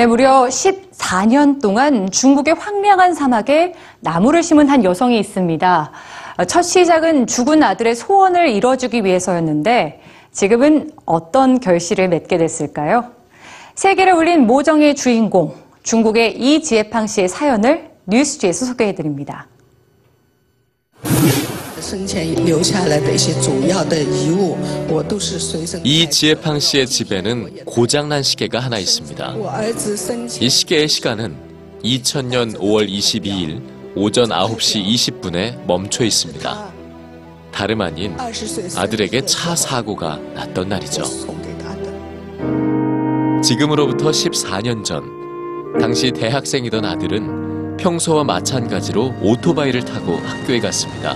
네, 무려 14년 동안 중국의 황량한 사막에 나무를 심은 한 여성이 있습니다. 첫 시작은 죽은 아들의 소원을 이뤄주기 위해서였는데 지금은 어떤 결실을 맺게 됐을까요? 세계를 울린 모정의 주인공, 중국의 이지혜팡 씨의 사연을 뉴스지에서 소개해드립니다. 生前留下来的一些主要的遗物，我都是随身带。 이 지혜팡 씨의 집에는 고장난 시계가 하나 있습니다. 我儿子生前 이 시계의 시간은 2000년 5월 22일 오전 9시 20분에 멈춰 있습니다. 다름 아닌 20岁 아들에게 차 사고가 났던 날이죠. 送给他的。 지금으로부터 14년 전, 당시 대학생이던 아들은 평소와 마찬가지로 오토바이를 타고 학교에 갔습니다.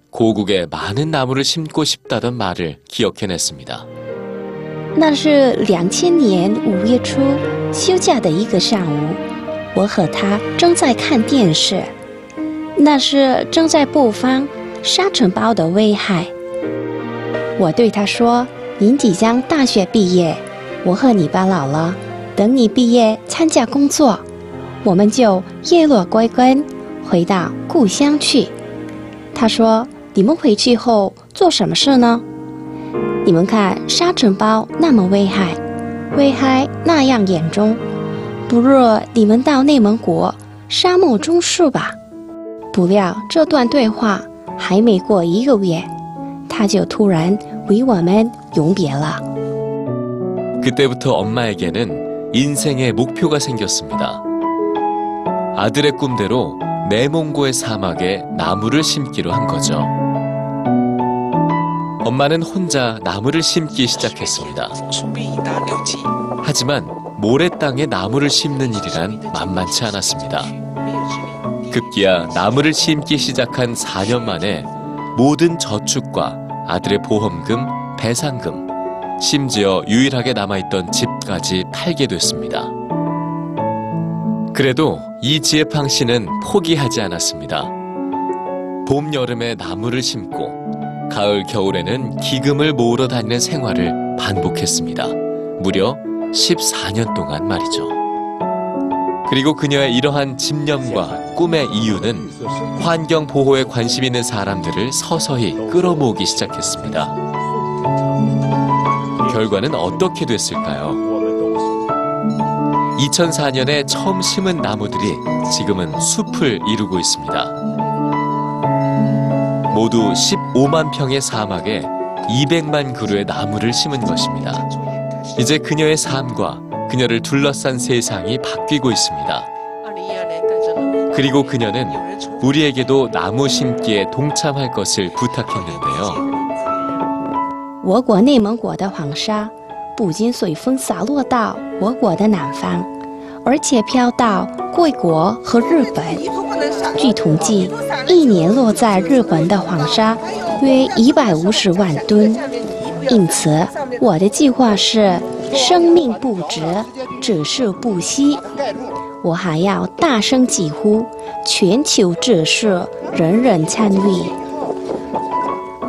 고국에 많은 나무를 심고 싶다던 말을 기억해냈습니다. 那是两千年五月初休假的一个上午，我和他正在看电视，那是正在播放沙尘暴的危害。我对他说：“您即将大学毕业，我和你爸老了，等你毕业参加工作，我们就叶落归根，回到故乡去。”他说：“ 你们回去后做什么事呢？”你们看，沙尘暴那么危害，危害那样严重，不如你们到内蒙古沙漠种树吧。不料这段对话还没过一个月，他就突然与我们永别了。 그때부터 엄마에게는 인생의 목표가 생겼습니다. 아들의 꿈대로 내몽고의 사막에 나무를 심기로 한 거죠. 엄마는 혼자 나무를 심기 시작했습니다. 하지만 모래땅에 나무를 심는 일이란 만만치 않았습니다. 급기야 나무를 심기 시작한 4년 만에 모든 저축과 아들의 보험금, 배상금, 심지어 유일하게 남아있던 집까지 팔게 됐습니다. 그래도 이지혜팡 씨는 포기하지 않았습니다. 봄, 여름에 나무를 심고 가을, 겨울에는 기금을 모으러 다니는 생활을 반복했습니다. 무려 14년 동안 말이죠. 그리고 그녀의 이러한 집념과 꿈의 이유는 환경 보호에 관심 있는 사람들을 서서히 끌어모으기 시작했습니다. 결과는 어떻게 됐을까요? 2004년에 처음 심은 나무들이 지금은 숲을 이루고 있습니다. 모두 15만 평의 사막에 200만 그루의 나무를 심은 것입니다. 이제 그녀의 삶과 그녀를 둘러싼 세상이 바뀌고 있습니다. 二零一二年诞生了 그리고 그녀는 有人出 우리에게도 나무 심기에 동참할 것을 부탁했는데요. 我国内蒙古的黄沙不仅随风洒落到我国的南方， 而且飘到贵国和日本。据统计，一年落在日本的黄沙约一百五十万吨。因此，我的计划是：生命不止，只是不息。我还要大声疾呼，全球只是，人人参与。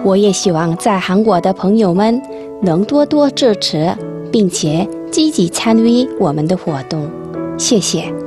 我也希望在韩国的朋友们能多多支持，并且积极参与我们的活动。谢谢。